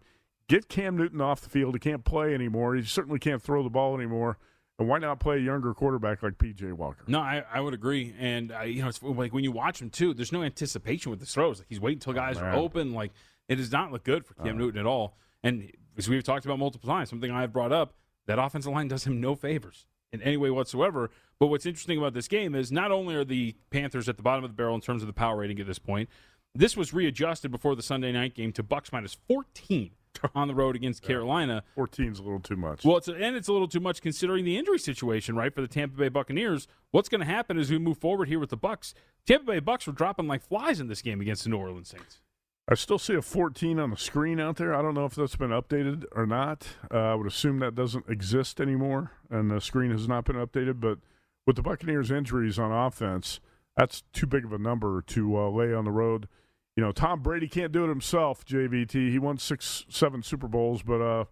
Get Cam Newton off the field. He can't play anymore. He certainly can't throw the ball anymore. And why not play a younger quarterback like PJ Walker? No, I, I would agree, and uh, you know, it's like when you watch him too. There's no anticipation with his throws. Like he's waiting until guys are open. Like it does not look good for Cam Newton at all. And as we've talked about multiple times, something I've brought up that offensive line does him no favors in any way whatsoever. But what's interesting about this game is not only are the Panthers at the bottom of the barrel in terms of the power rating at this point, this was readjusted before the Sunday night game to Bucks minus 14 [LAUGHS] on the road against Carolina. 14's a little too much. Well, it's and it's a little too much considering the injury situation, right, for the Tampa Bay Buccaneers. What's going to happen as we move forward here with the Bucks? Tampa Bay Bucks were dropping like flies in this game against the New Orleans Saints. I still see a 14 on the screen out there. I don't know if that's been updated or not. Uh, I would assume that doesn't exist anymore, and the screen has not been updated. But with the Buccaneers' injuries on offense, that's too big of a number to uh, lay on the road. You know, Tom Brady can't do it himself. JVT. He won six, seven Super Bowls, but uh,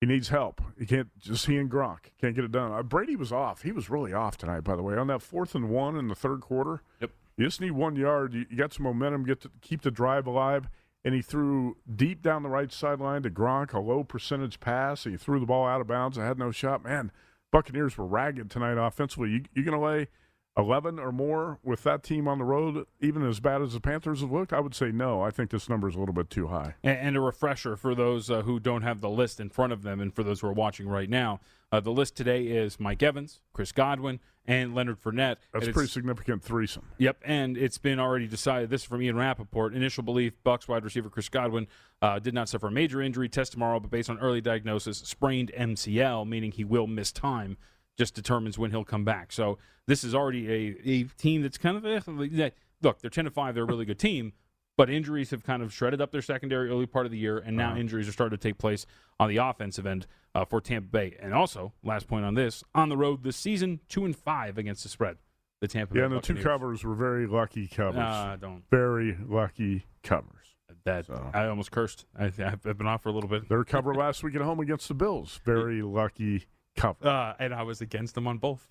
he needs help. He can't just he and Gronk can't get it done. Uh, Brady was off. He was really off tonight, by the way, on that fourth and one in the third quarter. Yep. You just need one yard. You, you got some momentum. Get to keep the drive alive. And he threw deep down the right sideline to Gronk, a low percentage pass. He threw the ball out of bounds. I had no shot. Man, Buccaneers were ragged tonight offensively. You, you going to lay 11 or more with that team on the road, even as bad as the Panthers have looked? I would say no. I think this number is a little bit too high. And, and a refresher for those uh, who don't have the list in front of them, and for those who are watching right now, uh, the list today is Mike Evans, Chris Godwin, and Leonard Fournette. That's a pretty significant threesome. Yep, and it's been already decided. This is from Ian Rapoport. Initial belief: Bucks wide receiver Chris Godwin uh, did not suffer a major injury. Test tomorrow, but based on early diagnosis, sprained MCL, meaning he will miss time. Just determines when he'll come back. So this is already a, a team that's kind of eh, look. They're ten to five. They're a really good team, but injuries have kind of shredded up their secondary early part of the year, and now injuries are starting to take place on the offensive end uh, for Tampa Bay. And also, last point on this: on the road this season, two and five against the spread. The Tampa Yeah, Bay and the two covers were very lucky covers. Nah, don't. Very lucky covers. That I almost cursed. I, I've been off for a little bit. Their cover last week at home against the Bills. Very lucky cover. Uh, and I was against them on both.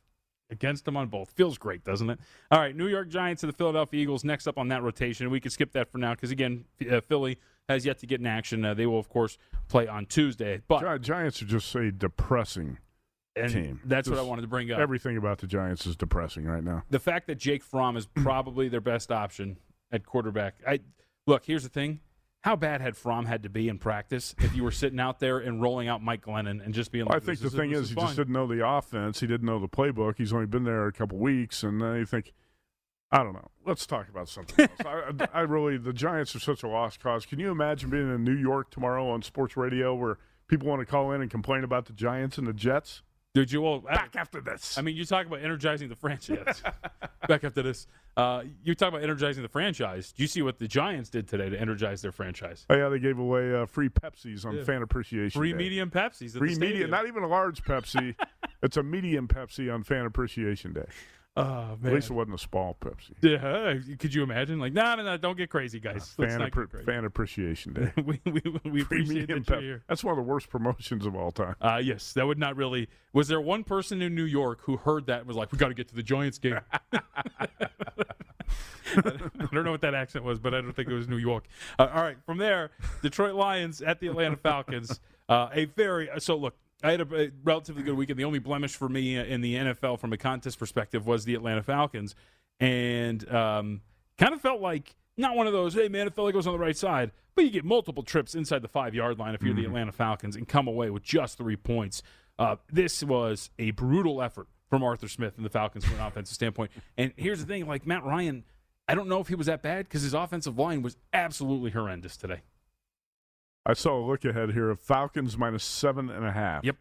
Against them on both. Feels great, doesn't it? All right, New York Giants and the Philadelphia Eagles next up on that rotation. We can skip that for now because, again, uh, Philly has yet to get in action. Uh, they will, of course, play on Tuesday. But Gi- Giants are just a depressing and team. that's what I wanted to bring up. Everything about the Giants is depressing right now. the fact that Jake Fromm is [CLEARS THROAT] probably their best option at quarterback. I look. Here's the thing. How bad had Fromm had to be in practice if you were sitting out there and rolling out Mike Glennon and just being like, I think the this thing this is, he just didn't know the offense. He didn't know the playbook. He's only been there a couple weeks, and then you think, I don't know. Let's talk about something [LAUGHS] else. I, I really, the Giants are such a lost cause. Can you imagine being in New York tomorrow on sports radio where people want to call in and complain about the Giants and the Jets? Dude, you all back after this. I mean, you talk about energizing the franchise. [LAUGHS] Back after this, uh, you talk about energizing the franchise. Do you see what the Giants did today to energize their franchise? Oh yeah, they gave away uh, free Pepsis on Yeah. Fan Appreciation Free Day. medium Pepsis. At Free the medium, not even a large Pepsi. [LAUGHS] it's a medium Pepsi on Fan Appreciation Day. Oh man. At least it wasn't a small Pepsi. Yeah, could you imagine? Like, no, no, no, don't get crazy, guys. Let's Fan, Appre-. Fan Appreciation Day. [LAUGHS] we we, we appreciate that Pep- here. That's one of the worst promotions of all time. Uh, yes, that would not really. Was there one person in New York who heard that and was like, "We got to get to the Giants game"? [LAUGHS] [LAUGHS] I don't know what that accent was, but I don't think it was New York. Uh, all right, from there, Detroit Lions at the Atlanta Falcons. Uh, a very so look. I had a, relatively good weekend. The only blemish for me in the NFL from a contest perspective was the Atlanta Falcons, and um, kind of felt like not one of those. Hey man, it felt like it was on the right side, but you get multiple trips inside the five yard line if you're the Atlanta Falcons and come away with just three points. Uh, this was a brutal effort from Arthur Smith and the Falcons from an offensive standpoint. And here's the thing: like Matt Ryan, I don't know if he was that bad because his offensive line was absolutely horrendous today. I saw a look ahead here of Falcons minus seven and a half. Yep.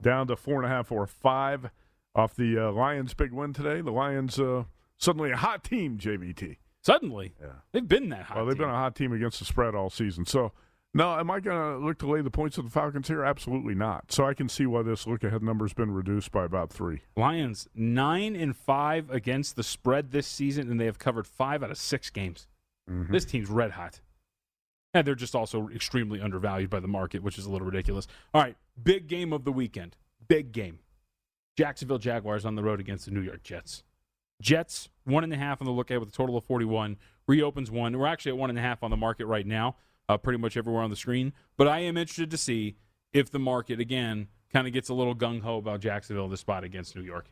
Down to four and a half or five off the uh, Lions' big win today. The Lions uh, suddenly a hot team, JVT. Suddenly, Yeah. they've been that hot. Well, they've team. been a hot team against the spread all season. So, no, am I going to look to lay the points of the Falcons here? Absolutely not. So I can see why this look ahead number's been reduced by about three. Lions nine and five against the spread this season, and they have covered five out of six games. Mhm. This team's red hot. And they're just also extremely undervalued by the market, which is a little ridiculous. All right, big game of the weekend. Big game. Jacksonville Jaguars on the road against the New York Jets. Jets, one and a half on the lookout with a total of 41. Reopens one. We're actually at one and a half on the market right now, uh, pretty much everywhere on the screen. But I am interested to see if the market, again, kind of gets a little gung ho about Jacksonville this spot against New York.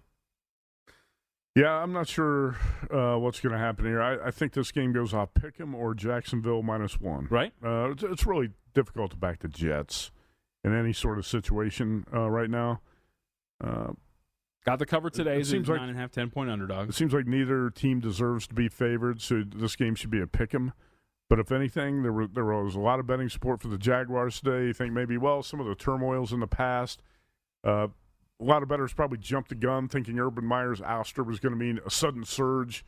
Yeah, I'm not sure uh, what's going to happen here. I, I think this game goes off Pick'em or Jacksonville minus one. Right. Uh, it's, it's really difficult to back the Jets in any sort of situation uh, right now. Uh, Got the cover today. it It seems like- nine and a half, ten point underdog. It seems like neither team deserves to be favored, so this game should be a pick 'em. But if anything, there were there was a lot of betting support for the Jaguars today. You think maybe well some of the turmoils in the past. Uh, a lot of bettors probably jumped the gun, thinking Urban Meyer's ouster was going to mean a sudden surge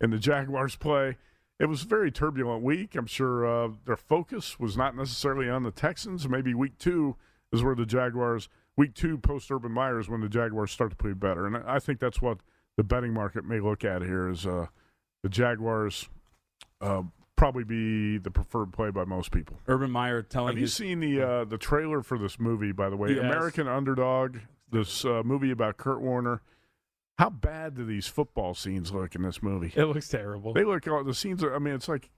in the Jaguars' play. It was a very turbulent week. I'm sure uh, their focus was not necessarily on the Texans. Maybe week two is where the Jaguars, week two post Urban Meyer is when the Jaguars start to play better. And I think that's what the betting market may look at here is uh, the Jaguars uh, probably be the preferred play by most people. Urban Meyer telling Have you his seen the uh, the trailer for this movie? By the way, Yes. American Underdog, this uh, movie about Kurt Warner. How bad do these football scenes look in this movie? It looks terrible. They look. The scenes are. I mean, it's like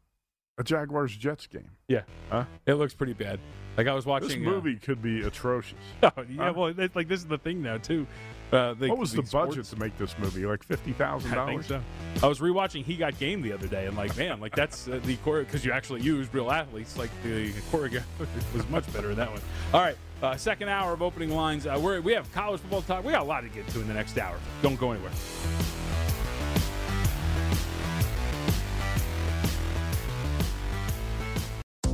a Jaguars Jets game. Yeah, Huh? it looks pretty bad. Like I was watching This uh, movie could be atrocious. [LAUGHS] Oh, yeah, Huh? well, like this is the thing now too. Uh, they- what was the budget to make this movie? Like fifty thousand [LAUGHS] dollars. so. I was rewatching He Got Game the other day, and like, man, like that's uh, the choreo because you actually used real athletes. Like the choreography [LAUGHS] was much better in that one. All right, uh, second hour of opening lines. Uh, we're, we have college football talk. We got a lot to get to in the next hour. Don't go anywhere.